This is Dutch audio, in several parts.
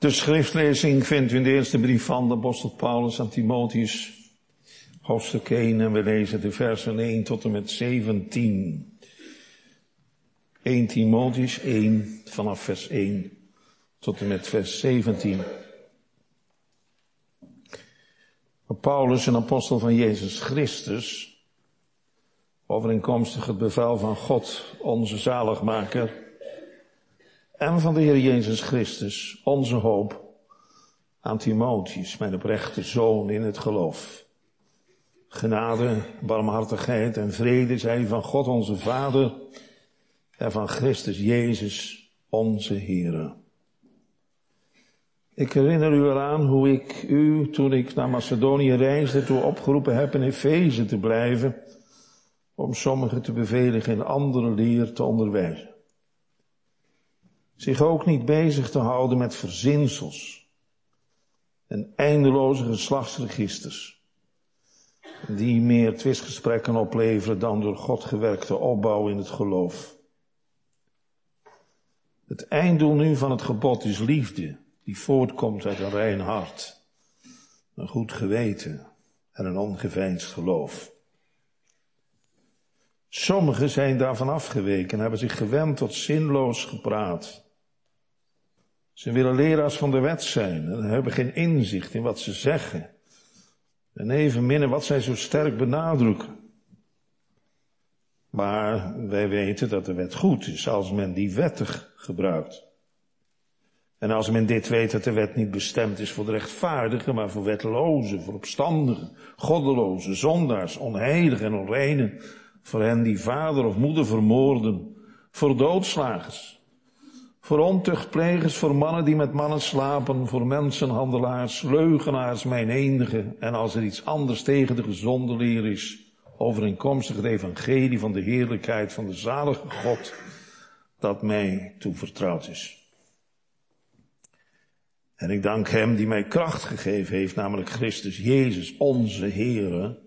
De schriftlezing vindt u in de eerste brief van de apostel Paulus aan Timotheus, hoofdstuk 1, en we lezen de versen 1 tot en met 17. 1 Timotheus 1, vanaf vers 1 tot en met vers 17. Paulus, een apostel van Jezus Christus, overeenkomstig het bevel van God, onze zaligmaker, en van de Heer Jezus Christus, onze hoop, aan Timotheus, mijn oprechte zoon in het geloof. Genade, barmhartigheid en vrede zij van God onze Vader en van Christus Jezus, onze Heer. Ik herinner u eraan hoe ik u, toen ik naar Macedonië reisde, toe opgeroepen heb in Efeze te blijven, om sommigen te beveligen in andere leer te onderwijzen zich ook niet bezig te houden met verzinsels en eindeloze geslachtsregisters, die meer twistgesprekken opleveren dan door God gewerkte opbouw in het geloof. Het einddoel nu van het gebod is liefde, die voortkomt uit een rein hart, een goed geweten en een ongeveinsd geloof. Sommigen zijn daarvan afgeweken en hebben zich gewend tot zinloos gepraat. Ze willen leraars van de wet zijn en hebben geen inzicht in wat ze zeggen. En evenmin in wat zij zo sterk benadrukken. Maar wij weten dat de wet goed is als men die wettig gebruikt. En als men dit weet dat de wet niet bestemd is voor de rechtvaardigen, maar voor wettelozen, voor opstandigen, goddelozen, zondaars, onheiligen en onreinen, voor hen die vader of moeder vermoorden, voor doodslagers, voor ontuchtplegers, voor mannen die met mannen slapen, voor mensenhandelaars, leugenaars, mijn enige. En als er iets anders tegen de gezonde leer is, overeenkomstig het evangelie van de heerlijkheid van de zalige God, dat mij toevertrouwd is. En ik dank hem die mij kracht gegeven heeft, namelijk Christus Jezus, onze Heere,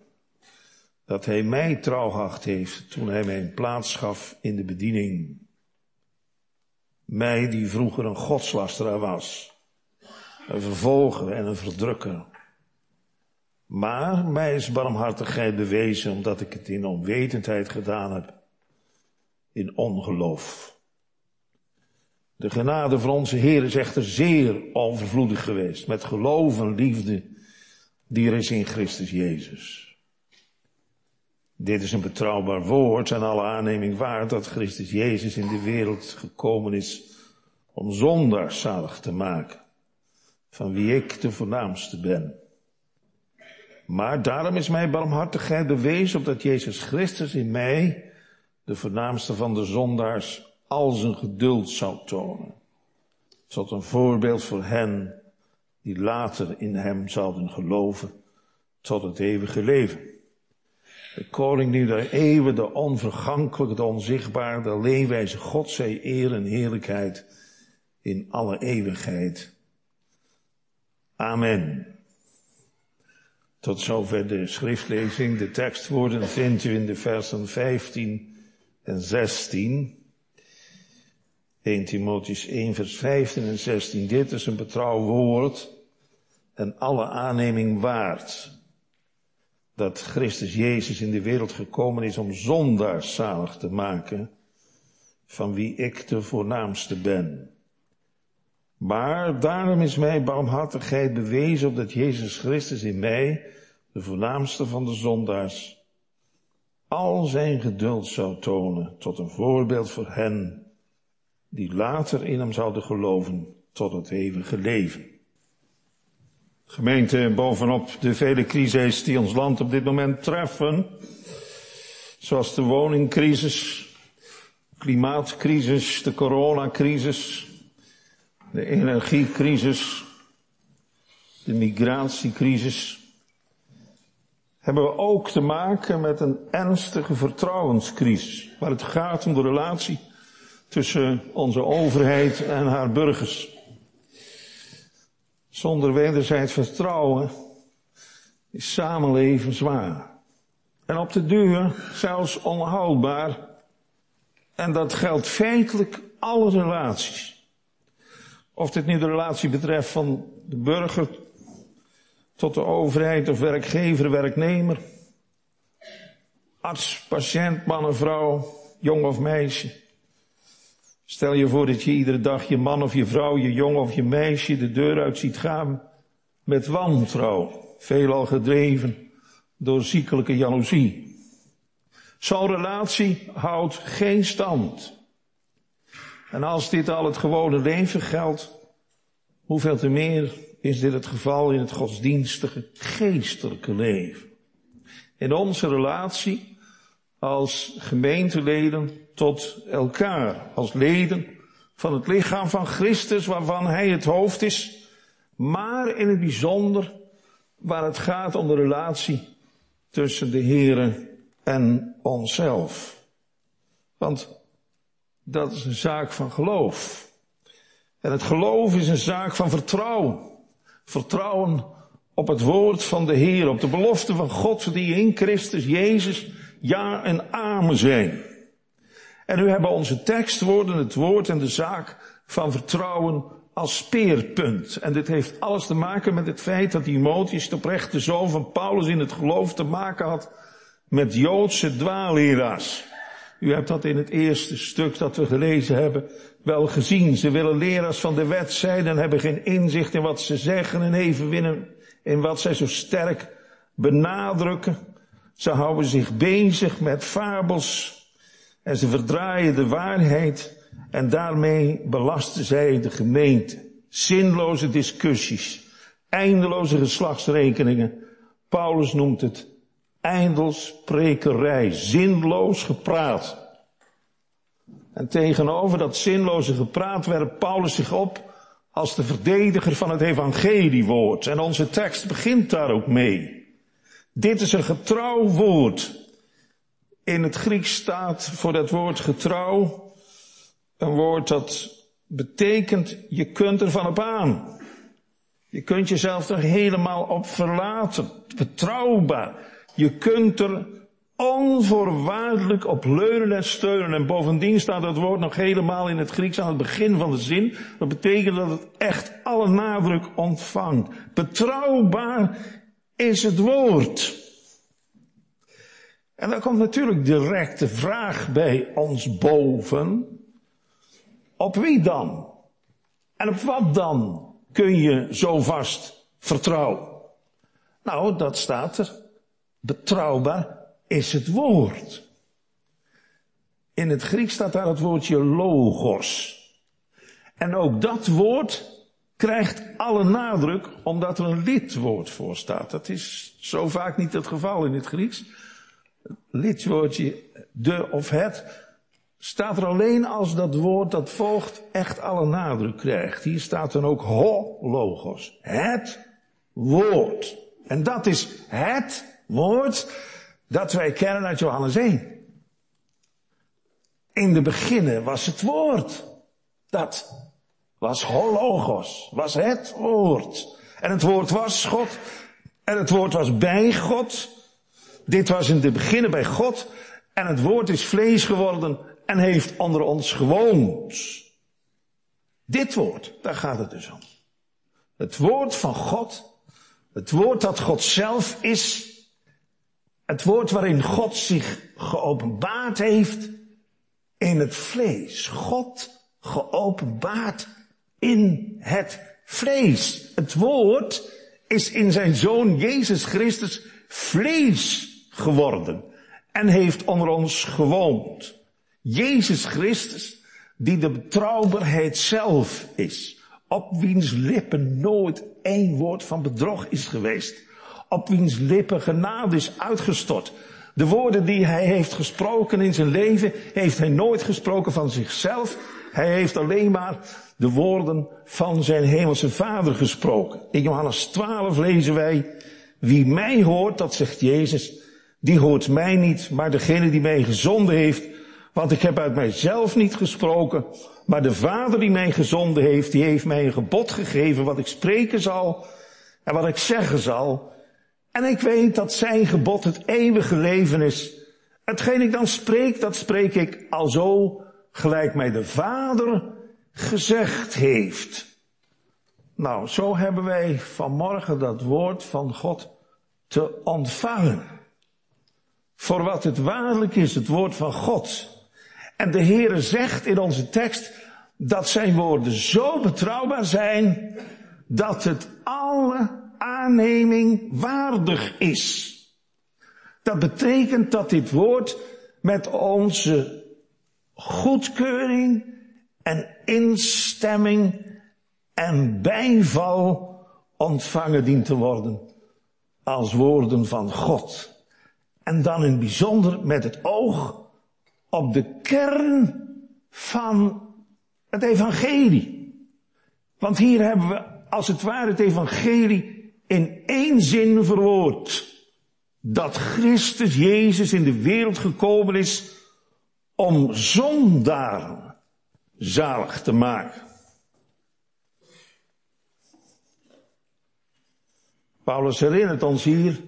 dat hij mij trouw heeft toen hij mij een plaats gaf in de bediening mij die vroeger een godslasteraar was. Een vervolger en een verdrukker. Maar mij is barmhartigheid bewezen omdat ik het in onwetendheid gedaan heb. In ongeloof. De genade van onze Heer is echter zeer overvloedig geweest. Met geloof en liefde die er is in Christus Jezus. Dit is een betrouwbaar woord en alle aanneming waard dat Christus Jezus in de wereld gekomen is om zondaars zalig te maken, van wie ik de voornaamste ben. Maar daarom is mijn barmhartigheid bewezen opdat Jezus Christus in mij, de voornaamste van de zondaars, al zijn geduld zou tonen. Tot een voorbeeld voor hen die later in hem zouden geloven tot het eeuwige leven. De koning die de eeuwen, de onvergankelijke, de onzichtbare, de leefwijze God zij eer en heerlijkheid in alle eeuwigheid. Amen. Tot zover de schriftlezing. De tekstwoorden vindt u in de versen 15 en 16. 1 Timotheus 1 vers 15 en 16. Dit is een betrouw woord en alle aanneming waard dat Christus Jezus in de wereld gekomen is om zondaars zalig te maken, van wie ik de voornaamste ben. Maar daarom is mij barmhartigheid bewezen opdat Jezus Christus in mij, de voornaamste van de zondaars, al zijn geduld zou tonen tot een voorbeeld voor hen die later in hem zouden geloven tot het eeuwige leven. Gemeente, bovenop de vele crises die ons land op dit moment treffen, zoals de woningcrisis, klimaatcrisis, de coronacrisis, de energiecrisis, de migratiecrisis, hebben we ook te maken met een ernstige vertrouwenscrisis, waar het gaat om de relatie tussen onze overheid en haar burgers. Zonder wederzijds vertrouwen is samenleven zwaar. En op de duur zelfs onhoudbaar. En dat geldt feitelijk alle relaties. Of dit nu de relatie betreft van de burger tot de overheid of werkgever, werknemer. Arts, patiënt, man of vrouw, jong of meisje. Stel je voor dat je iedere dag je man of je vrouw, je jong of je meisje de deur uit ziet gaan met wantrouw, veelal gedreven door ziekelijke jaloezie. Zo'n relatie houdt geen stand. En als dit al het gewone leven geldt, hoeveel te meer is dit het geval in het godsdienstige, geestelijke leven. In onze relatie als gemeenteleden tot elkaar, als leden van het lichaam van Christus waarvan Hij het hoofd is, maar in het bijzonder waar het gaat om de relatie tussen de Here en onszelf. Want dat is een zaak van geloof. En het geloof is een zaak van vertrouwen. Vertrouwen op het woord van de Heer, op de belofte van God die in Christus Jezus ja en amen zijn. En nu hebben onze tekstwoorden, het woord en de zaak van vertrouwen als speerpunt. En dit heeft alles te maken met het feit dat Timotheus, de oprechte zoon van Paulus, in het geloof te maken had met Joodse dwaalleraars. U hebt dat in het eerste stuk dat we gelezen hebben wel gezien. Ze willen leraars van de wet zijn en hebben geen inzicht in wat ze zeggen en even winnen in wat zij zo sterk benadrukken. Ze houden zich bezig met fabels en ze verdraaien de waarheid en daarmee belasten zij de gemeente. Zinloze discussies, eindeloze geslachtsrekeningen. Paulus noemt het eindelsprekerij, zinloos gepraat. En tegenover dat zinloze gepraat werpt Paulus zich op als de verdediger van het evangeliewoord. En onze tekst begint daar ook mee. Dit is een getrouw woord. In het Grieks staat voor dat woord getrouw een woord dat betekent je kunt er van op aan. Je kunt jezelf er helemaal op verlaten. Betrouwbaar. Je kunt er onvoorwaardelijk op leunen en steunen. En bovendien staat dat woord nog helemaal in het Grieks aan het begin van de zin. Dat betekent dat het echt alle nadruk ontvangt. Betrouwbaar is het woord. En dan komt natuurlijk direct de vraag bij ons boven. Op wie dan? En op wat dan kun je zo vast vertrouwen? Nou, dat staat er. Betrouwbaar is het woord. In het Grieks staat daar het woordje logos. En ook dat woord krijgt alle nadruk omdat er een lidwoord voor staat. Dat is zo vaak niet het geval in het Grieks. Lidwoordje de of het staat er alleen als dat woord dat volgt echt alle nadruk krijgt. Hier staat dan ook ho logos. Het woord. En dat is het woord dat wij kennen uit Johannes 1. In de beginnen was het woord. Dat was hologos, was het woord. En het woord was God. En het woord was bij God. Dit was in de beginnen bij God. En het woord is vlees geworden en heeft onder ons gewoond. Dit woord, daar gaat het dus om. Het woord van God. Het woord dat God zelf is. Het woord waarin God zich geopenbaard heeft in het vlees. God geopenbaard in het vlees. Het woord is in zijn zoon Jezus Christus vlees geworden en heeft onder ons gewoond. Jezus Christus, die de betrouwbaarheid zelf is, op wiens lippen nooit één woord van bedrog is geweest, op wiens lippen genade is uitgestort. De woorden die hij heeft gesproken in zijn leven, heeft hij nooit gesproken van zichzelf. Hij heeft alleen maar de woorden van zijn hemelse vader gesproken. In Johannes 12 lezen wij, wie mij hoort, dat zegt Jezus, die hoort mij niet, maar degene die mij gezonden heeft, want ik heb uit mijzelf niet gesproken, maar de Vader die mij gezonden heeft, die heeft mij een gebod gegeven wat ik spreken zal en wat ik zeggen zal. En ik weet dat zijn gebod het eeuwige leven is. Hetgeen ik dan spreek, dat spreek ik alzo gelijk mij de Vader gezegd heeft. Nou, zo hebben wij vanmorgen dat woord van God te ontvangen. Voor wat het waarlijk is, het woord van God. En de Heere zegt in onze tekst dat zijn woorden zo betrouwbaar zijn dat het alle aanneming waardig is. Dat betekent dat dit woord met onze goedkeuring en instemming en bijval ontvangen dient te worden als woorden van God. En dan in bijzonder met het oog op de kern van het evangelie. Want hier hebben we als het ware het evangelie in één zin verwoord. Dat Christus Jezus in de wereld gekomen is om zondaren zalig te maken. Paulus herinnert ons hier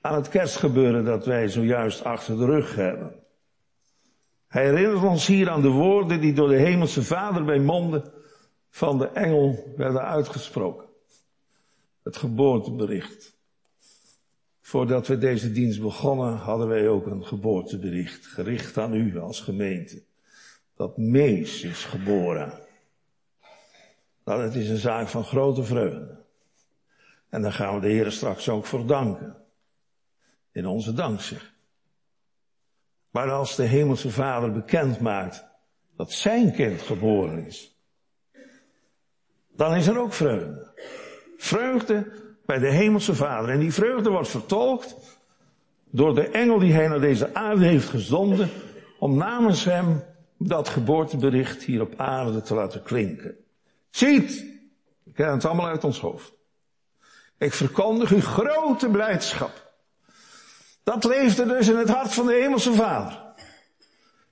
aan het kerstgebeuren dat wij zojuist achter de rug hebben. Hij herinnert ons hier aan de woorden die door de Hemelse Vader bij monden van de engel werden uitgesproken. Het geboortebericht. Voordat we deze dienst begonnen, hadden wij ook een geboortebericht gericht aan u als gemeente. Dat Mees is geboren. Nou, het is een zaak van grote vreugde. En daar gaan we de Heer straks ook voor danken. In onze dankzeg. Maar als de Hemelse Vader bekend maakt dat zijn kind geboren is, dan is er ook vreugde. Vreugde bij de Hemelse Vader. En die vreugde wordt vertolkt door de engel die hij naar deze aarde heeft gezonden om namens hem dat geboortebericht hier op aarde te laten klinken. Ziet, we kennen het allemaal uit ons hoofd. Ik verkondig u grote blijdschap. Dat leefde dus in het hart van de Hemelse Vader.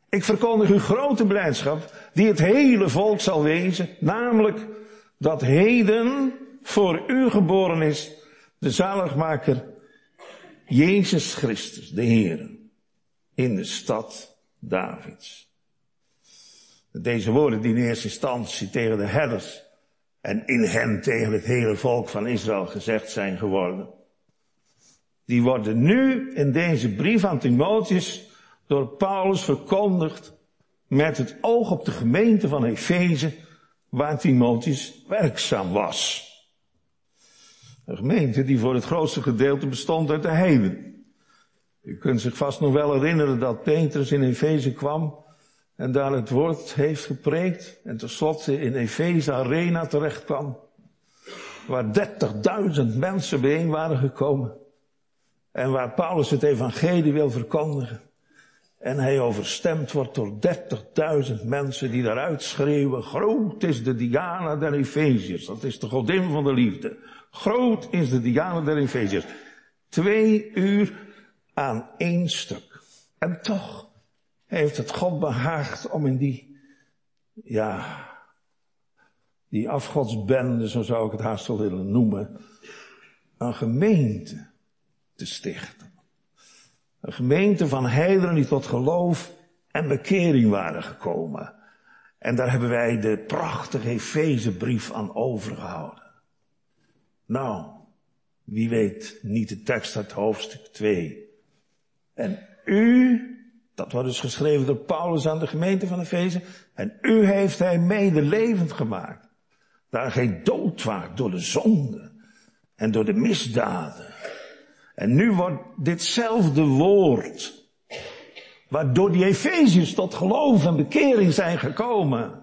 Ik verkondig u grote blijdschap die het hele volk zal wezen, namelijk dat heden voor u geboren is de zaligmaker Jezus Christus, de Heer, in de stad Davids. Deze woorden die in eerste instantie tegen de herders en in hen tegen het hele volk van Israël gezegd zijn geworden. Die worden nu in deze brief aan Timotheus door Paulus verkondigd met het oog op de gemeente van Efeze waar Timotheus werkzaam was. Een gemeente die voor het grootste gedeelte bestond uit de heiden. U kunt zich vast nog wel herinneren dat Petrus in Efeze kwam en daar het woord heeft gepreekt en tenslotte in Efeze Arena terecht kwam, waar 30.000 mensen bijeen waren gekomen en waar Paulus het evangelie wil verkondigen. En hij overstemd wordt door 30.000 mensen die daaruit schreeuwen, groot is de Diana der Efeziërs. Dat is de godin van de liefde. Groot is de Diana der Efeziërs. Twee uur aan één stuk. En toch heeft het God behaagd om in die, ja, die afgodsbende, zo zou ik het haast wel willen noemen, een gemeente te stichten. Een gemeente van heidenen die tot geloof en bekering waren gekomen. En daar hebben wij de prachtige Efezebrief aan overgehouden. Nou, wie weet niet de tekst uit hoofdstuk 2. En u, dat wordt dus geschreven door Paulus aan de gemeente van Efeze, en u heeft hij medelevend gemaakt. Daar geen dood waart door de zonde en door de misdaden en nu wordt ditzelfde woord, waardoor die Efeziërs tot geloof en bekering zijn gekomen,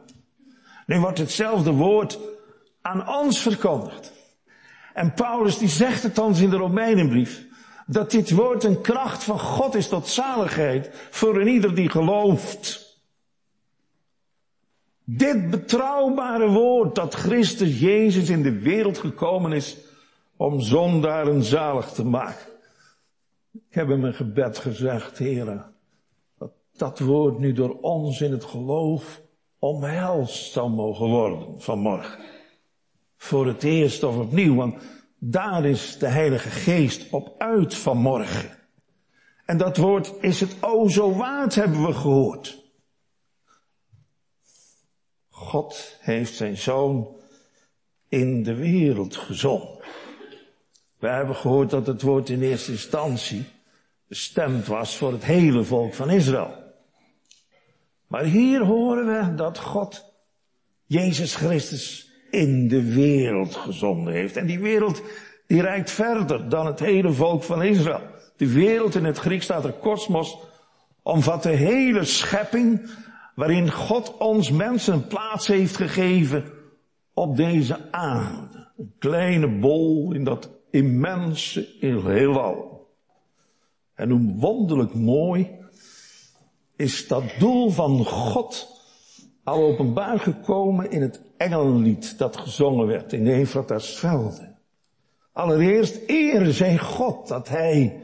nu wordt hetzelfde woord aan ons verkondigd. En Paulus die zegt het ons in de Romeinenbrief, dat dit woord een kracht van God is tot zaligheid voor een ieder die gelooft. Dit betrouwbare woord dat Christus Jezus in de wereld gekomen is, om zondaren zalig te maken. Ik heb in mijn gebed gezegd, heren, dat dat woord nu door ons in het geloof omhelst zou mogen worden vanmorgen. Voor het eerst of opnieuw, want daar is de Heilige Geest op uit vanmorgen. En dat woord is het o zo waard, hebben we gehoord. God heeft zijn zoon in de wereld gezonden. We hebben gehoord dat het woord in eerste instantie bestemd was voor het hele volk van Israël. Maar hier horen we dat God Jezus Christus in de wereld gezonden heeft. En die wereld die reikt verder dan het hele volk van Israël. De wereld in het Grieks staat er kosmos, omvat de hele schepping waarin God ons mensen plaats heeft gegeven op deze aarde. Een kleine bol in dat immense heelal. En hoe wonderlijk mooi is dat doel van God al openbaar gekomen in het engelenlied dat gezongen werd in de Efratasvelden. Allereerst ere zij God dat hij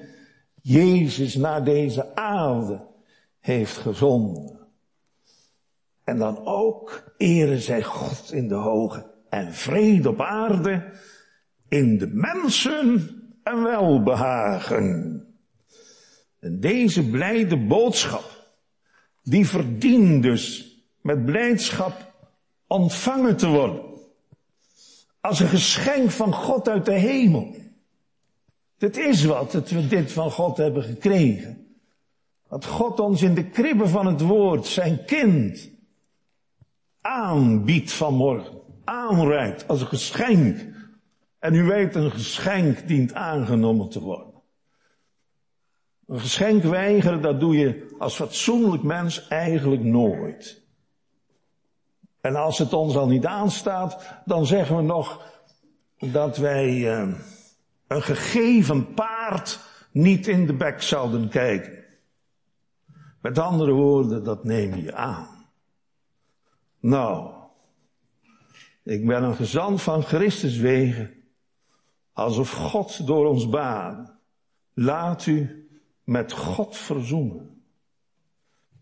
Jezus naar deze aarde heeft gezonden. En dan ook ere zij God in de hoge en vrede op aarde in de mensen en welbehagen. En deze blijde boodschap, die verdient dus met blijdschap ontvangen te worden. Als een geschenk van God uit de hemel. Het is wat dat we dit van God hebben gekregen. Dat God ons in de kribben van het woord zijn kind aanbiedt vanmorgen. Aanreikt als een geschenk. En u weet, een geschenk dient aangenomen te worden. Een geschenk weigeren, dat doe je als fatsoenlijk mens eigenlijk nooit. En als het ons al niet aanstaat, dan zeggen we nog dat wij uh, een gegeven paard niet in de bek zouden kijken. Met andere woorden, dat neem je aan. Nou, ik ben een gezant van Christus wegen, alsof God door ons baan. Laat u met God verzoenen.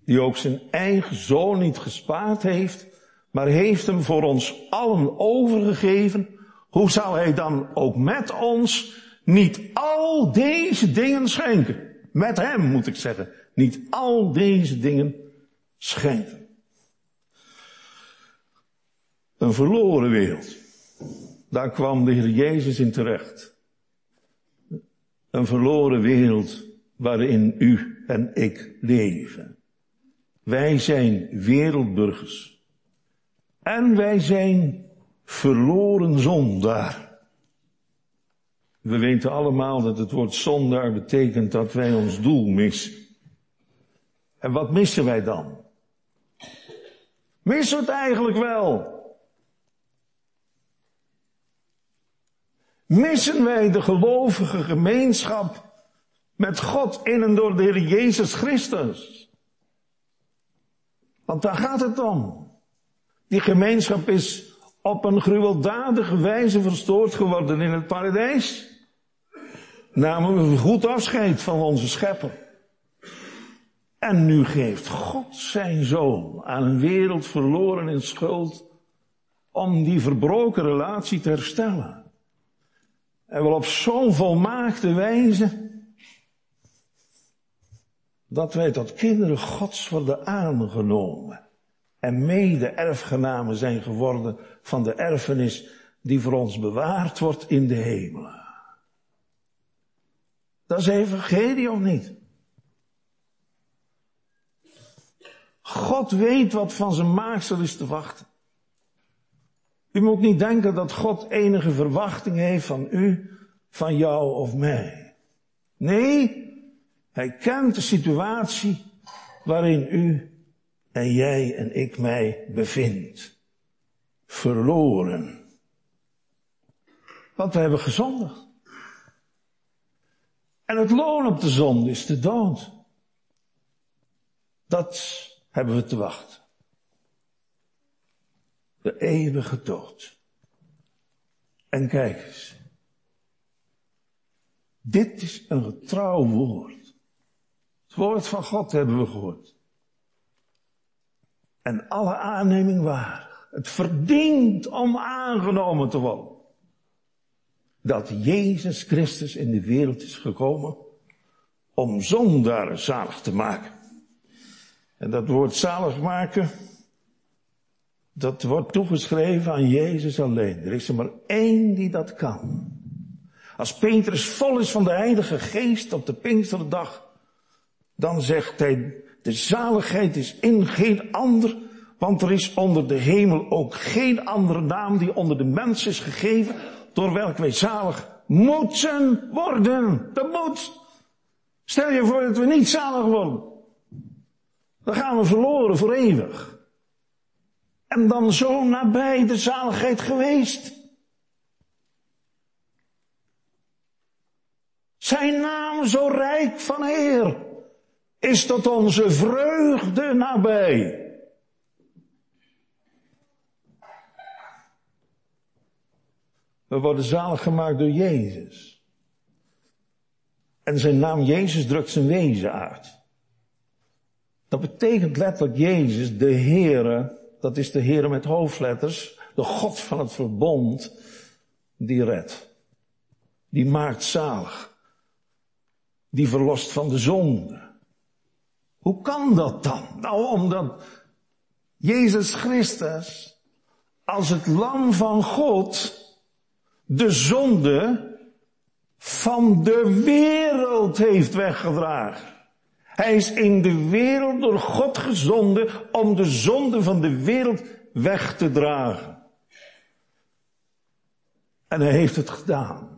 Die ook zijn eigen zoon niet gespaard heeft, maar heeft hem voor ons allen overgegeven, hoe zou hij dan ook met ons niet al deze dingen schenken? Met hem moet ik zeggen, niet al deze dingen schenken. Een verloren wereld. Daar kwam de Heer Jezus in terecht. Een verloren wereld waarin u en ik leven. Wij zijn wereldburgers. En wij zijn verloren zondaar. We weten allemaal dat het woord zondaar betekent dat wij ons doel missen. En wat missen wij dan? Missen we het eigenlijk wel? Missen wij de gelovige gemeenschap met God in en door de Heer Jezus Christus? Want daar gaat het om. Die gemeenschap is op een gruweldadige wijze verstoord geworden in het paradijs. Namen we goed afscheid van onze schepper. En nu geeft God zijn zoon aan een wereld verloren in schuld om die verbroken relatie te herstellen. En wel op zo'n volmaakte wijze dat wij tot kinderen Gods worden aangenomen en mede-erfgenamen zijn geworden van de erfenis die voor ons bewaard wordt in de hemelen. Dat is evangelie of niet? God weet wat van zijn maaksel is te wachten. U moet niet denken dat God enige verwachting heeft van u, van jou of mij. Nee, hij kent de situatie waarin u en jij en ik mij bevind. Verloren. Want we hebben gezondigd. En het loon op de zonde is de dood. Dat hebben we te wachten. De eeuwige dood. En kijk eens. Dit is een getrouw woord. Het woord van God hebben we gehoord en alle aanneming waar. Het verdient om aangenomen te worden. Dat Jezus Christus in de wereld is gekomen om zondaren zalig te maken. En dat woord zalig maken, Dat wordt toegeschreven aan Jezus alleen. Er is er maar één die dat kan. Als Petrus vol is van de Heilige Geest op de Pinksterdag, dan zegt hij, de zaligheid is in geen ander, want er is onder de hemel ook geen andere naam die onder de mens is gegeven, door welk wij zalig moeten worden. Dat moet. Stel je voor dat we niet zalig worden. Dan gaan we verloren voor eeuwig. En dan zo nabij de zaligheid geweest. Zijn naam zo rijk van eer is tot onze vreugde nabij. We worden zalig gemaakt door Jezus. En zijn naam Jezus drukt zijn wezen uit. Dat betekent letterlijk Jezus, de Heere, dat is de Heere met hoofdletters, de God van het verbond, die redt. Die maakt zalig. Die verlost van de zonde. Hoe kan dat dan? Nou, omdat Jezus Christus als het lam van God de zonde van de wereld heeft weggedragen. Hij is in de wereld door God gezonden om de zonde van de wereld weg te dragen. En hij heeft het gedaan.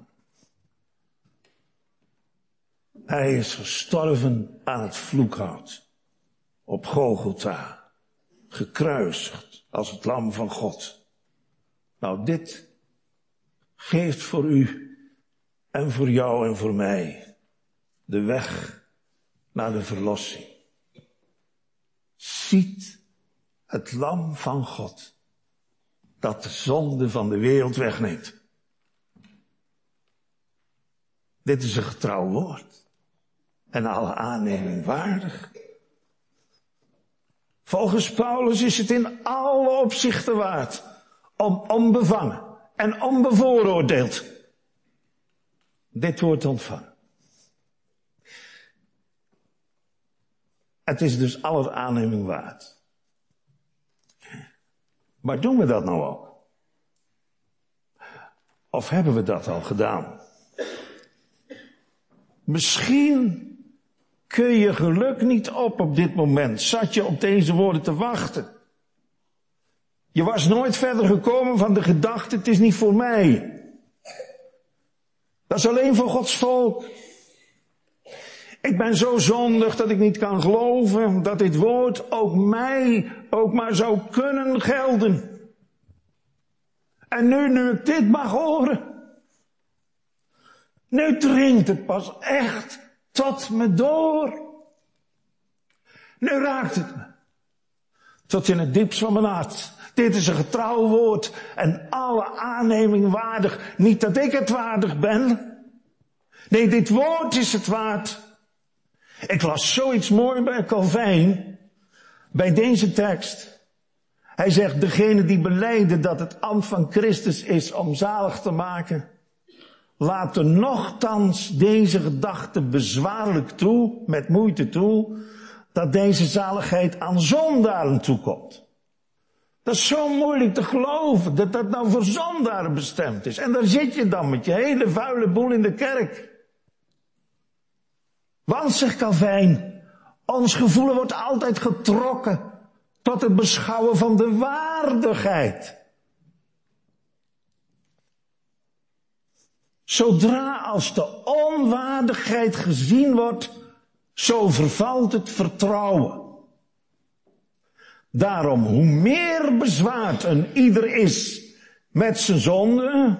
Hij is gestorven aan het vloekhout. Op Golgotha. Gekruisigd als het lam van God. Nou, dit geeft voor u en voor jou en voor mij de weg naar de verlossing. Ziet het lam van God dat de zonde van de wereld wegneemt. Dit is een getrouw woord en alle aanneming waardig. Volgens Paulus is het in alle opzichten waard om onbevangen en onbevooroordeeld dit woord ontvangen. Het is dus alles aanneming waard. Maar doen we dat nou ook? Of hebben we dat al gedaan? Misschien kun je geluk niet op op dit moment. Zat je op deze woorden te wachten? Je was nooit verder gekomen van de gedachte, het is niet voor mij. Dat is alleen voor Gods volk. Ik ben zo zondig dat ik niet kan geloven dat dit woord ook mij ook maar zou kunnen gelden. En nu, nu ik dit mag horen, nu dringt het pas echt tot me door. Nu raakt het me. Tot in het diepst van mijn hart. Dit is een getrouw woord en alle aanneming waardig. Niet dat ik het waardig ben. Nee, dit woord is het waard. Ik las zoiets mooi bij Calvijn. Bij deze tekst. Hij zegt, degene die beleiden dat het ambt van Christus is om zalig te maken, laten nochtans deze gedachte bezwaarlijk toe, met moeite toe, dat deze zaligheid aan zondaren toekomt. Dat is zo moeilijk te geloven, dat dat nou voor zondaren bestemd is. En daar zit je dan met je hele vuile boel in de kerk. Want, zegt Calvijn, ons gevoel wordt altijd getrokken tot het beschouwen van de waardigheid. Zodra als de onwaardigheid gezien wordt, zo vervalt het vertrouwen. Daarom, hoe meer bezwaard een ieder is met zijn zonde,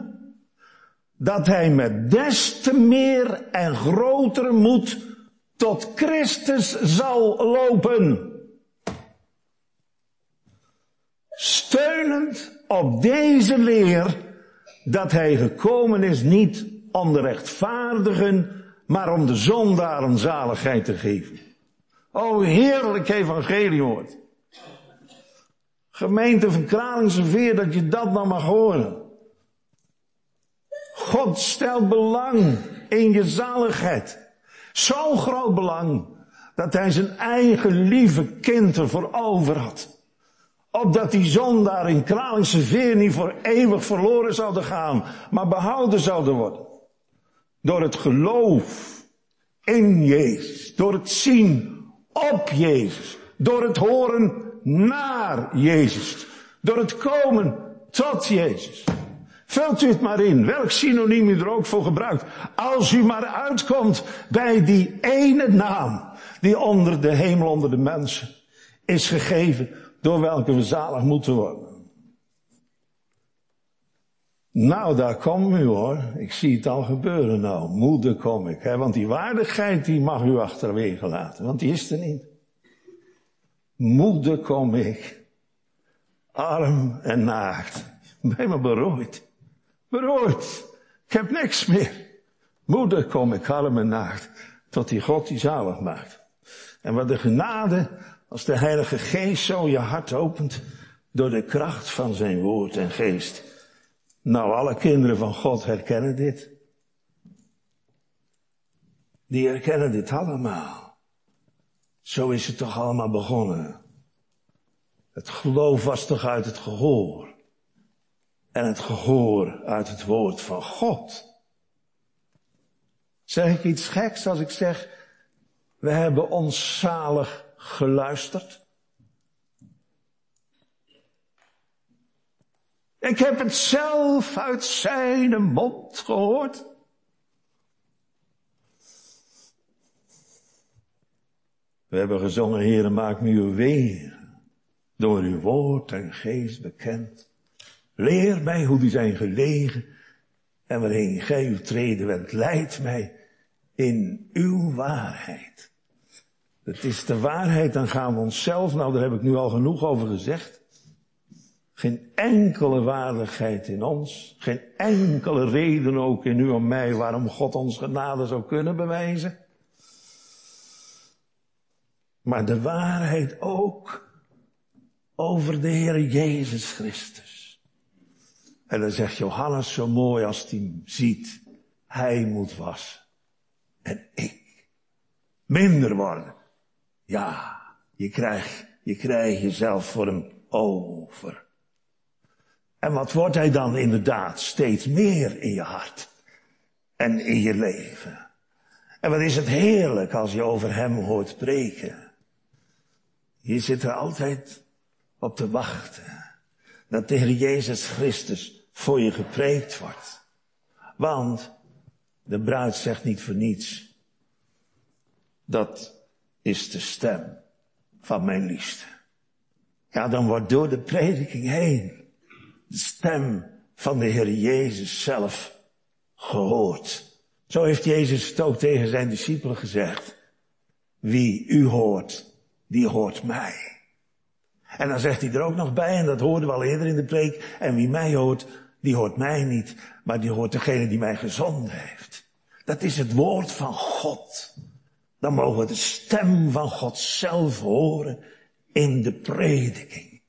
dat hij met des te meer en grotere moed tot Christus zal lopen. Steunend op deze leer dat hij gekomen is niet om de rechtvaardigen, maar om de zondaren zaligheid te geven. O heerlijk evangelie hoort. Gemeente van Kralingse Veer dat je dat nou mag horen. God stelt belang in je zaligheid. Zo groot belang dat hij zijn eigen lieve kind ervoor over had. Opdat die zondaar in Kralingse veer niet voor eeuwig verloren zouden gaan, maar behouden zouden worden. Door het geloof in Jezus. Door het zien op Jezus. Door het horen naar Jezus. Door het komen tot Jezus. Vult u het maar in, welk synoniem u er ook voor gebruikt. Als u maar uitkomt bij die ene naam die onder de hemel, onder de mensen is gegeven, door welke we zalig moeten worden. Nou, daar kom u hoor. Ik zie het al gebeuren nou. Moeder kom ik. Hè? Want die waardigheid die mag u achterwege laten. Want die is er niet. Moeder kom ik. Arm en naakt. Ben me berooid. Berooid. Ik heb niks meer. Moeder kom ik arm en naakt. Tot die God die zalig maakt. En wat de genade als de Heilige Geest zo je hart opent. Door de kracht van zijn woord en geest nou, alle kinderen van God herkennen dit. Die herkennen dit allemaal. Zo is het toch allemaal begonnen. Het geloof was toch uit het gehoor. En het gehoor uit het woord van God. Zeg ik iets geks als ik zeg, we hebben ons zalig geluisterd? Ik heb het zelf uit zijn mond gehoord. We hebben gezongen, Heere, maak me uw weer door uw woord en geest bekend. Leer mij hoe die zijn gelegen en waarin gij uw treden bent. Leid mij in uw waarheid. Het is de waarheid, dan gaan we onszelf, nou daar heb ik nu al genoeg over gezegd. Geen enkele waardigheid in ons. Geen enkele reden ook in u en mij waarom God ons genade zou kunnen bewijzen. Maar de waarheid ook over de Heer Jezus Christus. En dan zegt Johannes zo mooi als hij hem ziet. Hij moet wassen. En ik. Minder worden. Ja, je krijgt, je krijgt jezelf voor hem over. En wat wordt hij dan inderdaad? Steeds meer in je hart en in je leven. En wat is het heerlijk als je over hem hoort spreken. Je zit er altijd op te wachten. Dat Heer Jezus Christus voor je gepreekt wordt. Want de bruid zegt niet voor niets. Dat is de stem van mijn liefste. Ja, dan wordt door de prediking heen de stem van de Heer Jezus zelf gehoord. Zo heeft Jezus het ook tegen zijn discipelen gezegd. Wie u hoort, die hoort mij. En dan zegt hij er ook nog bij, en dat hoorden we al eerder in de preek, en wie mij hoort, die hoort mij niet, maar die hoort degene die mij gezonden heeft. Dat is het woord van God. Dan mogen we de stem van God zelf horen in de prediking.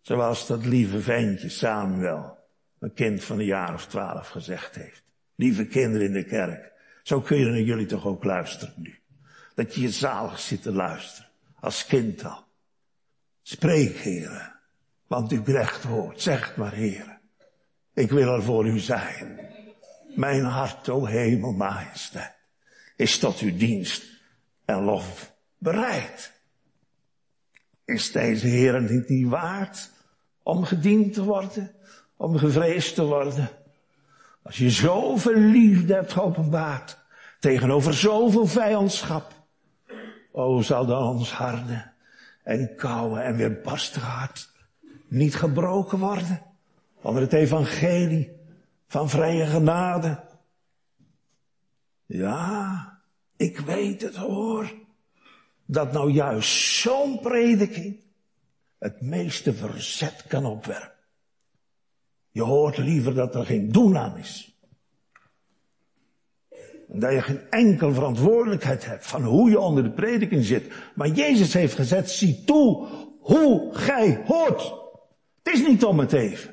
Zoals dat lieve ventje Samuel, een kind van een jaar of twaalf, gezegd heeft. Lieve kinderen in de kerk, zo kun je naar jullie toch ook luisteren nu. Dat je je zalig zit te luisteren, als kind al. Spreek, heren, want uw recht hoort. Zeg maar, heren. Ik wil er voor u zijn. Mijn hart, o hemel, majesteit, is tot uw dienst en lof bereid. Is deze Heer niet, niet waard om gediend te worden, om gevreesd te worden? Als je zoveel liefde hebt geopenbaard tegenover zoveel vijandschap, o zal dan ons harde en koude en weerbarstig hart niet gebroken worden onder het evangelie van vrije genade. Ja, ik weet het hoor dat nou juist zo'n prediking het meeste verzet kan opwerpen. Je hoort liever dat er geen doen aan is. En dat je geen enkel verantwoordelijkheid hebt van hoe je onder de prediking zit. Maar Jezus heeft gezet, zie toe hoe gij hoort. Het is niet om het even.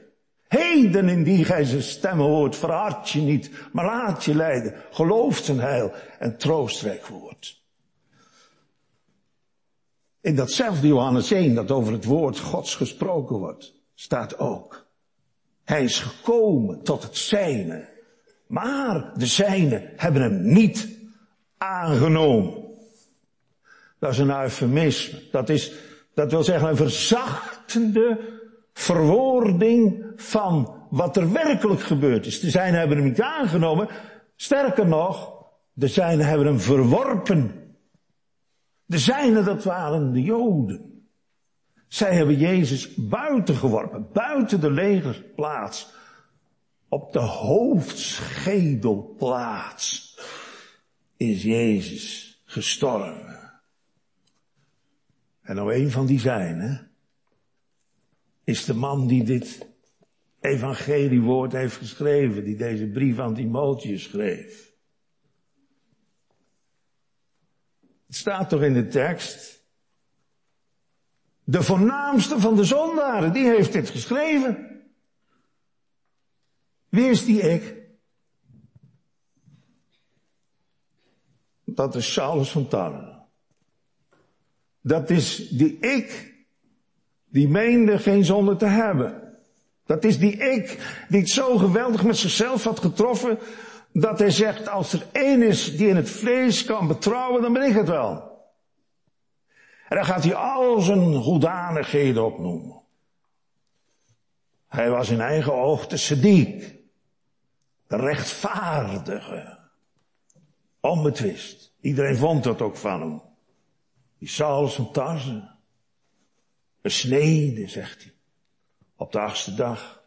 Heden in die gij zijn stem hoort, verhard je niet, maar laat je leiden. Geloof zijn heil en troostrijk woord. In datzelfde Johannes 1 dat over het woord Gods gesproken wordt, staat ook. Hij is gekomen tot het zijne, maar de zijne hebben hem niet aangenomen. Dat is een eufemisme. Dat is, dat wil zeggen een verzachtende verwoording van wat er werkelijk gebeurd is. De zijnen hebben hem niet aangenomen. Sterker nog, de zijnen hebben hem verworpen. De zijnen, dat waren de Joden. Zij hebben Jezus buiten geworpen, buiten de legerplaats. Op de hoofdschedelplaats is Jezus gestorven. En nou een van die zijnen is de man die dit evangeliewoord heeft geschreven, die deze brief aan Timotheus schreef. Het staat toch in de tekst. De voornaamste van de zondaren, die heeft dit geschreven. Wie is die ik? Dat is Saulus van Tarnen. Dat is die ik, die meende geen zonde te hebben. Dat is die ik, die het zo geweldig met zichzelf had getroffen, dat hij zegt, als er één is die in het vlees kan betrouwen, dan ben ik het wel. En dan gaat hij al zijn hoedanigheden opnoemen. Hij was in eigen oog de sadiek, de rechtvaardige, onbetwist. Iedereen vond dat ook van hem. Die Saulus van Tarsen, besneden, zegt hij, op de achtste dag.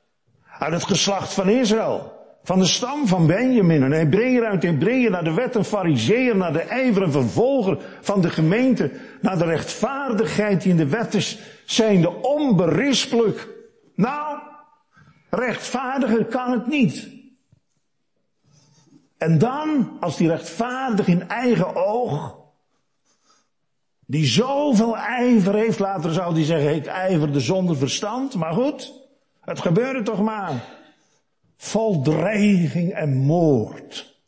Uit het geslacht van Israël. Van de stam van Benjamin, een Hebreeër uit Hebreeën, naar de wet een fariseer, naar de ijver een vervolger van de gemeente, naar de rechtvaardigheid die in de wet is, zijnde onberispelijk. Nou, rechtvaardiger kan het niet. En dan, als die rechtvaardig in eigen oog, die zoveel ijver heeft, later zou die zeggen, ik ijverde zonder verstand, maar goed, het gebeurde toch maar vol dreiging en moord,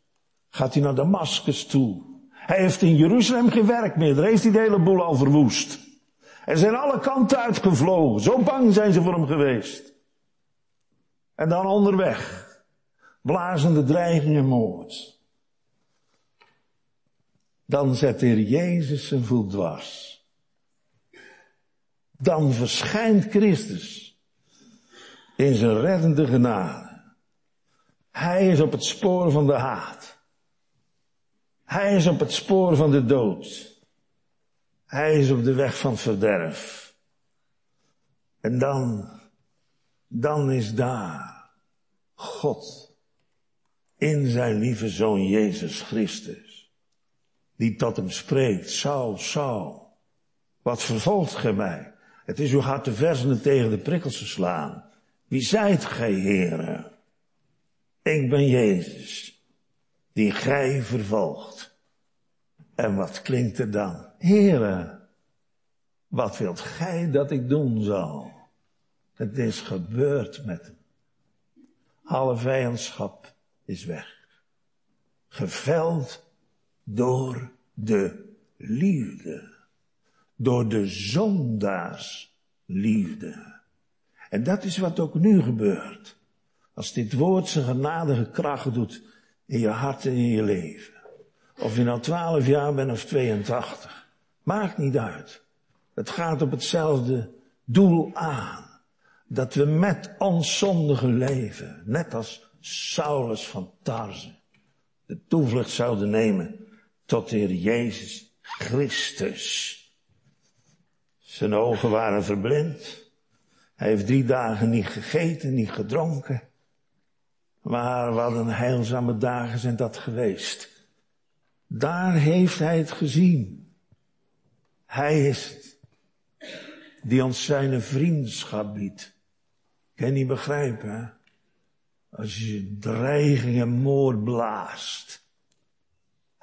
gaat hij naar Damascus toe. Hij heeft in Jeruzalem geen werk meer, daar heeft hij de hele boel al verwoest. Er zijn alle kanten uitgevlogen, zo bang zijn ze voor hem geweest. En dan onderweg, blazende dreiging en moord. Dan zet de Jezus zijn voet dwars. Dan verschijnt Christus in zijn reddende genade. Hij is op het spoor van de haat. Hij is op het spoor van de dood. Hij is op de weg van verderf. En dan, dan is daar God in zijn lieve zoon Jezus Christus, die tot hem spreekt, Saul, Saul, wat vervolgt gij mij? Het is uw hart te versenen tegen de prikkels te slaan. Wie zijt gij, heren? Ik ben Jezus, die gij vervolgt. En wat klinkt er dan? Heere, wat wilt gij dat ik doen zal? Het is gebeurd met hem. Alle vijandschap is weg. Geveld door de liefde. Door de zondaars liefde. En dat is wat ook nu gebeurt. Als dit woord zijn genadige kracht doet in je hart en in je leven. Of je nou twaalf jaar bent of 82. Maakt niet uit. Het gaat op hetzelfde doel aan. Dat we met ons zondige leven, net als Saulus van Tarze, de toevlucht zouden nemen tot de Heer Jezus Christus. Zijn ogen waren verblind. Hij heeft drie dagen niet gegeten, niet gedronken. Maar wat een heilzame dagen zijn dat geweest. Daar heeft hij het gezien. Hij is het. Die ons zijn vriendschap biedt. Kan je niet begrijpen, hè? Als je dreiging en moord blaast.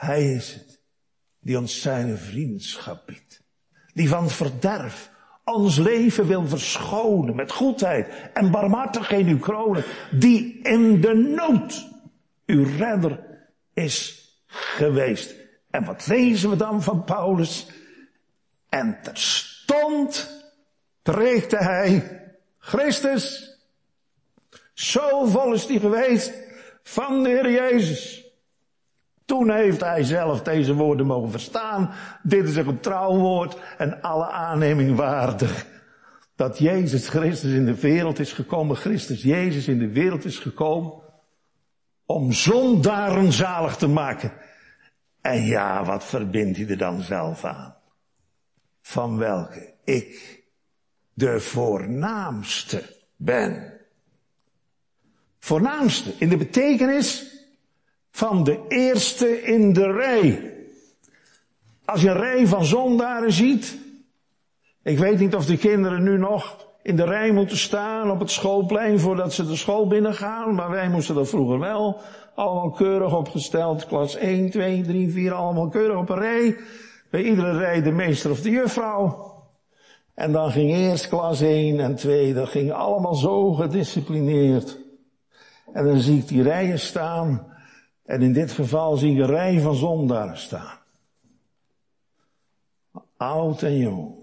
Hij is het. Die ons zijn vriendschap biedt. Die van verderf ons leven wil verschonen met goedheid en barmhartigheid uw kronen, die in de nood uw redder is geweest. En wat lezen we dan van Paulus? En terstond preekte hij Christus. Zo vol is hij geweest van de Heer Jezus. Toen heeft hij zelf deze woorden mogen verstaan. Dit is een getrouw woord en alle aanneming waardig. Dat Jezus Christus in de wereld is gekomen, Christus Jezus in de wereld is gekomen om zondaren zalig te maken. En ja, wat verbindt hij er dan zelf aan? Van welke ik de voornaamste ben. Voornaamste in de betekenis van de eerste in de rij. Als je een rij van zondaren ziet, ik weet niet of de kinderen nu nog in de rij moeten staan op het schoolplein voordat ze de school binnengaan, maar wij moesten dat vroeger wel. Allemaal keurig opgesteld, klas 1, 2, 3, 4, allemaal keurig op een rij. Bij iedere rij de meester of de juffrouw. En dan ging eerst klas 1 en 2, dat ging allemaal zo gedisciplineerd. En dan zie ik die rijen staan. En in dit geval zie ik een rij van zondaren staan. Oud en jong.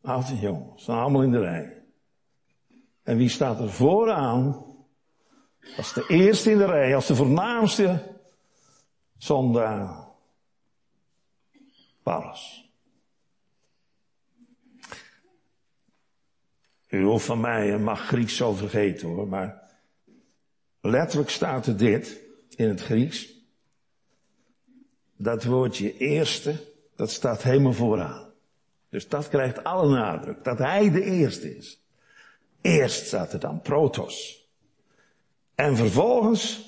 Oud en jong. Staan allemaal in de rij. En wie staat er vooraan? Als de eerste in de rij, als de voornaamste zondaar. Paulus. U hoeft van mij en mag Grieks zo vergeten hoor, maar letterlijk staat er dit in het Grieks. Dat woordje eerste, dat staat helemaal vooraan. Dus dat krijgt alle nadruk, dat hij de eerste is. Eerst staat er dan protos. En vervolgens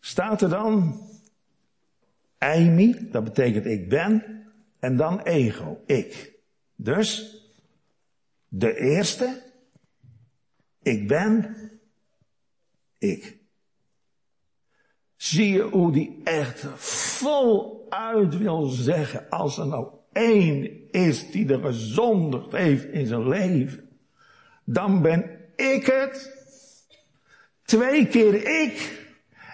staat er dan eimi, dat betekent ik ben, en dan ego, ik. Dus de eerste, ik ben, ik. Zie je hoe die echt voluit wil zeggen, als er nou één is die er gezondigd heeft in zijn leven, dan ben ik het. Twee keer ik.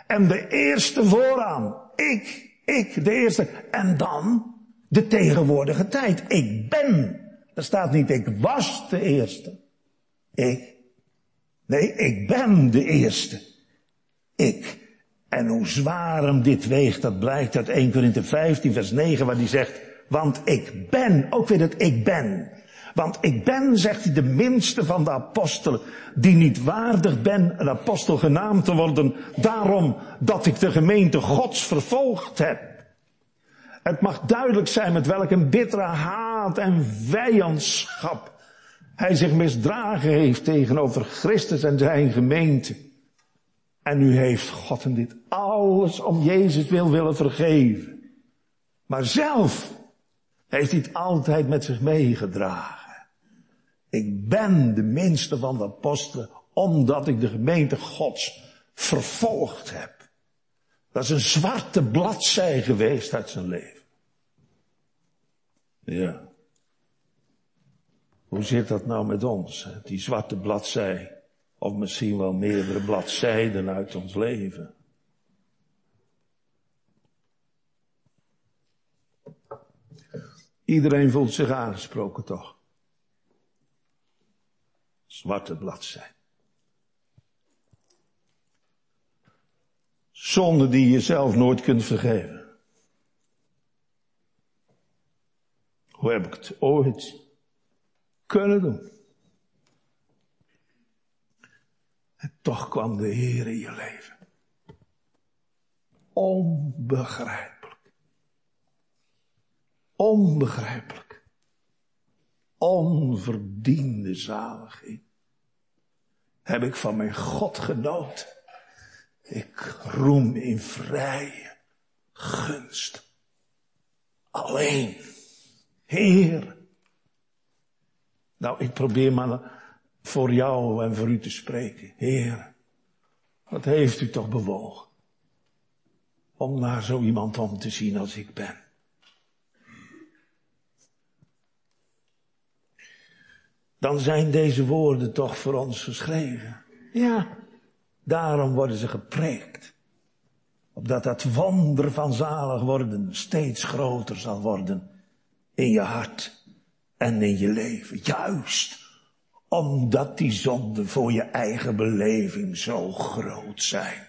En de eerste vooraan. Ik, ik, de eerste. En dan de tegenwoordige tijd. Ik ben. Er staat niet ik was de eerste. Ik. Nee, ik ben de eerste. Ik. En hoe zwaar hem dit weegt, dat blijkt uit 1 Korinthe 15 vers 9 waar hij zegt, want ik ben, ook weer het ik ben. Want ik ben, zegt hij, de minste van de apostelen, die niet waardig ben een apostel genaamd te worden, daarom dat ik de gemeente Gods vervolgd heb. Het mag duidelijk zijn met welk een bittere haat en vijandschap hij zich misdragen heeft tegenover Christus en zijn gemeente. En nu heeft God hem dit alles om Jezus wil willen vergeven. Maar zelf heeft hij het altijd met zich meegedragen. Ik ben de minste van de apostelen, omdat ik de gemeente Gods vervolgd heb. Dat is een zwarte bladzij geweest uit zijn leven. Ja. Hoe zit dat nou met ons? Die zwarte bladzij. Of misschien wel meerdere bladzijden uit ons leven. Iedereen voelt zich aangesproken toch? zwarte bladzij. Zonde die je zelf nooit kunt vergeven. Hoe heb ik het ooit kunnen doen? En toch kwam de Heer in je leven. Onbegrijpelijk. Onbegrijpelijk. Onverdiende zaligheid heb ik van mijn God genoten. Ik roem in vrije gunst. Alleen. Heer. Nou, ik probeer maar voor jou en voor u te spreken. Heer, wat heeft u toch bewogen? Om naar zo iemand om te zien als ik ben. dan zijn deze woorden toch voor ons geschreven. Ja, daarom worden ze gepreekt. Opdat dat wonder van zalig worden steeds groter zal worden in je hart en in je leven. Juist omdat die zonden voor je eigen beleving zo groot zijn.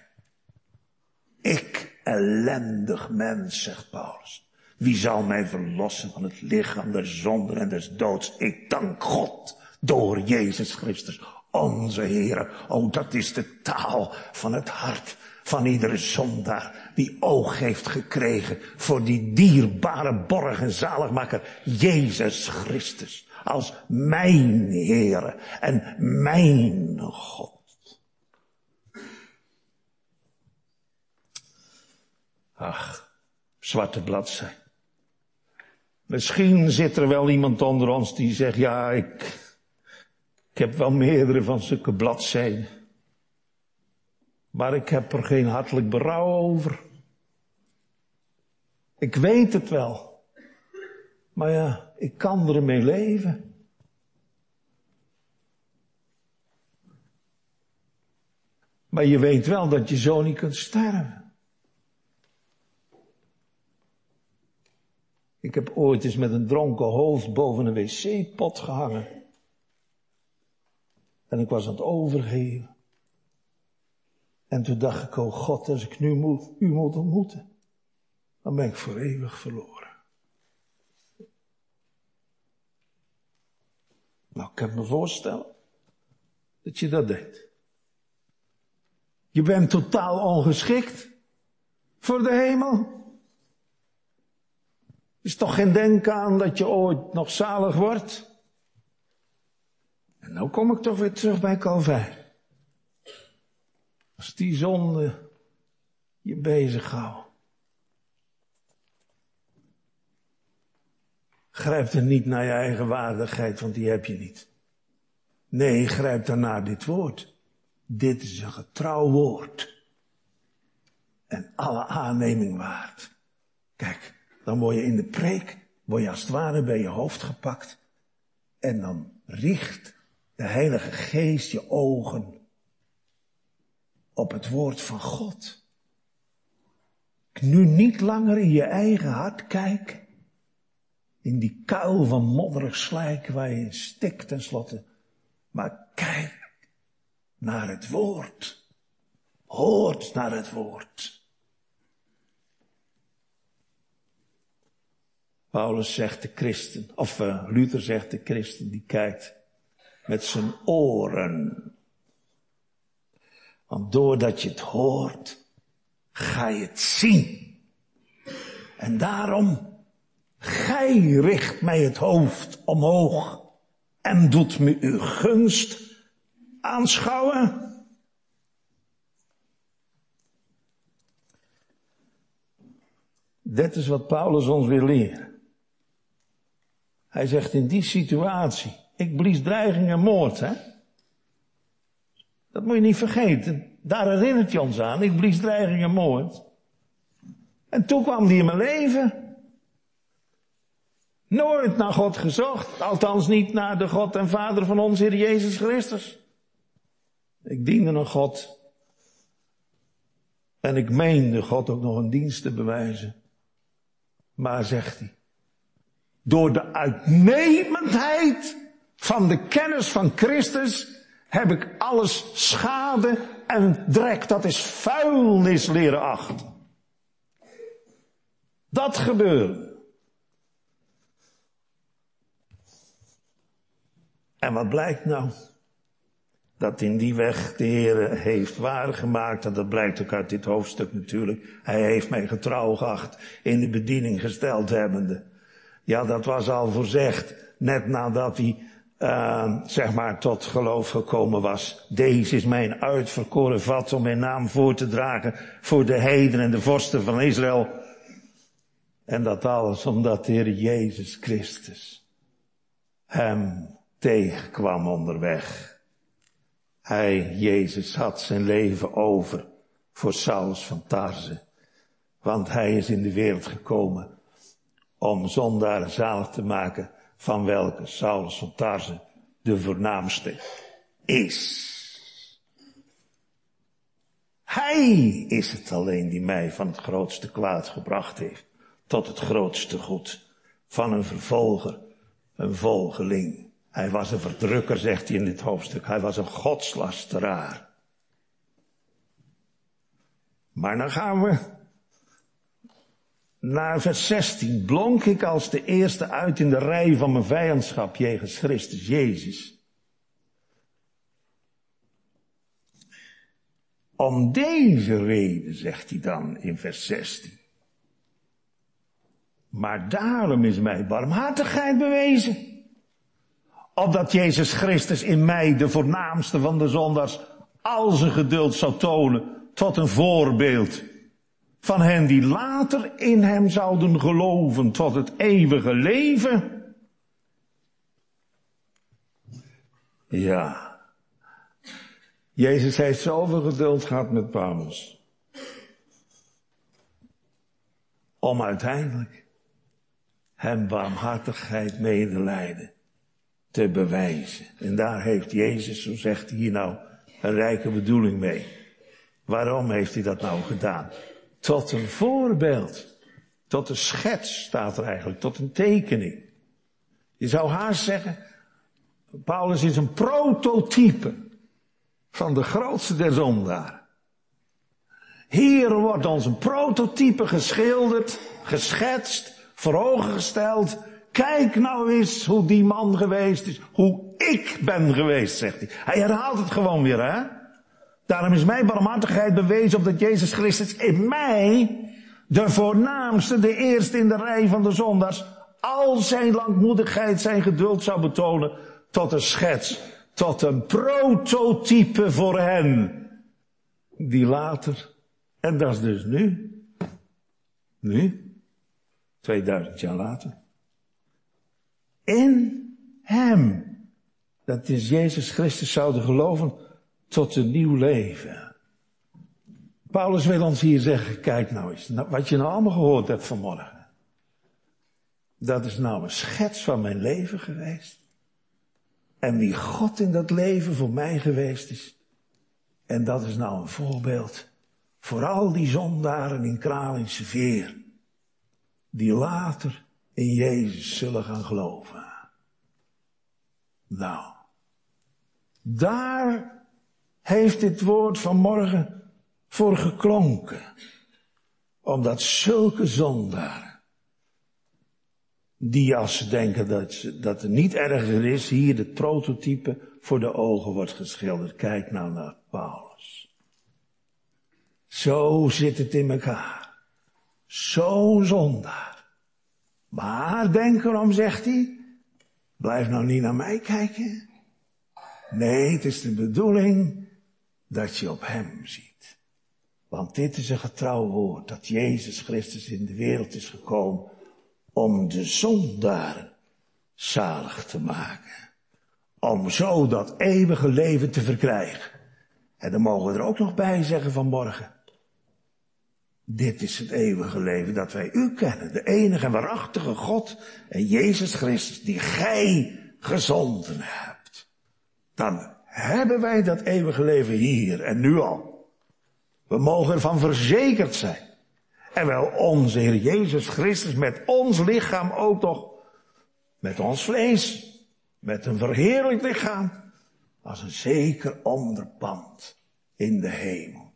Ik, ellendig mens, zegt Paulus. Wie zal mij verlossen van het lichaam der zonden en des doods? Ik dank God door Jezus Christus, onze Heer. Oh, dat is de taal van het hart van iedere zondaar die oog heeft gekregen voor die dierbare borg en zaligmaker, Jezus Christus, als mijn Heer en mijn God. Ach, zwarte bladzij. Misschien zit er wel iemand onder ons die zegt, ja, ik, ik heb wel meerdere van zulke bladzijden. Maar ik heb er geen hartelijk berouw over. Ik weet het wel. Maar ja, ik kan ermee leven. Maar je weet wel dat je zo niet kunt sterven. Ik heb ooit eens met een dronken hoofd boven een wc-pot gehangen. En ik was aan het overgeven. En toen dacht ik, oh God, als ik nu moet, u moet ontmoeten dan ben ik voor eeuwig verloren. Nou, ik kan me voorstellen dat je dat deed. Je bent totaal ongeschikt voor de hemel. Is toch geen denken aan dat je ooit nog zalig wordt? En nou kom ik toch weer terug bij Calvijn. Als die zonde je bezighoudt. Grijp er niet naar je eigen waardigheid, want die heb je niet. Nee, grijp dan naar dit woord. Dit is een getrouw woord. En alle aanneming waard. Kijk, dan word je in de preek, word je als het ware bij je hoofd gepakt. En dan richt de Heilige Geest je ogen op het woord van God. Nu niet langer in je eigen hart kijken in die kuil van modderig slijk waar je in stikt tenslotte. Maar kijk naar het woord. Hoort naar het woord. Paulus zegt de christen, of uh, Luther zegt de christen, die kijkt met zijn oren. Want doordat je het hoort, ga je het zien. En daarom Gij richt mij het hoofd omhoog en doet me uw gunst aanschouwen. Dit is wat Paulus ons wil leren. Hij zegt in die situatie, ik blies dreiging en moord, hè. Dat moet je niet vergeten. Daar herinnert je ons aan. Ik blies dreiging en moord. En toen kwam die in mijn leven. Nooit naar God gezocht, althans niet naar de God en Vader van ons Heer Jezus Christus. Ik diende een God. En ik meende God ook nog een dienst te bewijzen. Maar zegt hij, door de uitnemendheid van de kennis van Christus heb ik alles schade en drek, dat is vuilnis leren achten. Dat gebeurde. En wat blijkt nou? Dat in die weg de Heer heeft waargemaakt, en dat blijkt ook uit dit hoofdstuk natuurlijk. Hij heeft mij getrouw geacht, in de bediening gesteld hebbende. Ja, dat was al voorzegd, net nadat hij, uh, zeg maar, tot geloof gekomen was. Deze is mijn uitverkoren vat om mijn naam voor te dragen voor de heden en de vorsten van Israël. En dat alles omdat de Heer Jezus Christus hem tegenkwam onderweg. Hij, Jezus, had zijn leven over voor Saulus van Tarze. Want hij is in de wereld gekomen om zondaren zalig te maken, van welke Saulus van de voornaamste is. Hij is het alleen die mij van het grootste kwaad gebracht heeft tot het grootste goed van een vervolger, een volgeling. Hij was een verdrukker, zegt hij in dit hoofdstuk. Hij was een godslasteraar. Maar dan gaan we naar vers 16. Blonk ik als de eerste uit in de rij van mijn vijandschap jegens Christus Jezus. Om deze reden, zegt hij dan in vers 16. Maar daarom is mij barmhartigheid bewezen. Opdat Jezus Christus in mij, de voornaamste van de zondaars, al zijn geduld zou tonen tot een voorbeeld van hen die later in hem zouden geloven tot het eeuwige leven. Ja. Jezus heeft zoveel geduld gehad met Paulus. Om uiteindelijk hem barmhartigheid, medelijden te bewijzen. En daar heeft Jezus, zo zegt hij hier nou, een rijke bedoeling mee. Waarom heeft hij dat nou gedaan? Tot een voorbeeld. Tot een schets staat er eigenlijk, tot een tekening. Je zou haast zeggen, Paulus is een prototype van de grootste der zondaren. Hier wordt ons een prototype geschilderd, geschetst, voor ogen gesteld. Kijk nou eens hoe die man geweest is, hoe ik ben geweest, zegt hij. Hij herhaalt het gewoon weer, hè? Daarom is mijn barmhartigheid bewezen op dat Jezus Christus in mij, de voornaamste, de eerste in de rij van de zondaars, al zijn langmoedigheid, zijn geduld zou betonen tot een schets, tot een prototype voor hen, die later, en dat is dus nu, nu, 2000 jaar later, in hem, dat is Jezus Christus zouden geloven, tot een nieuw leven. Paulus wil ons hier zeggen, kijk nou eens, nou, wat je nou allemaal gehoord hebt vanmorgen. Dat is nou een schets van mijn leven geweest. En wie God in dat leven voor mij geweest is. En dat is nou een voorbeeld voor al die zondaren in Kralingse Veer. Die later in Jezus zullen gaan geloven. Nou, daar heeft dit woord vanmorgen voor geklonken. Omdat zulke zondaren, die als ze denken dat, dat het niet erger is, hier het prototype voor de ogen wordt geschilderd. Kijk nou naar Paulus. Zo zit het in elkaar. Zo zondaar. Maar denk erom, zegt hij, blijf nou niet naar mij kijken. Nee, het is de bedoeling dat je op Hem ziet. Want dit is een getrouw woord, dat Jezus Christus in de wereld is gekomen om de zondaren zalig te maken. Om zo dat eeuwige leven te verkrijgen. En dan mogen we er ook nog bij zeggen vanmorgen. Dit is het eeuwige leven dat wij u kennen, de enige en waarachtige God en Jezus Christus, die gij gezonden hebt. Dan hebben wij dat eeuwige leven hier en nu al. We mogen ervan verzekerd zijn. En wel onze Heer Jezus Christus met ons lichaam ook toch, met ons vlees, met een verheerlijk lichaam, als een zeker onderpand in de hemel.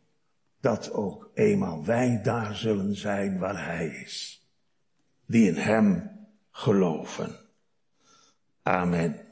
Dat ook eenmaal wij daar zullen zijn waar Hij is. Die in Hem geloven. Amen.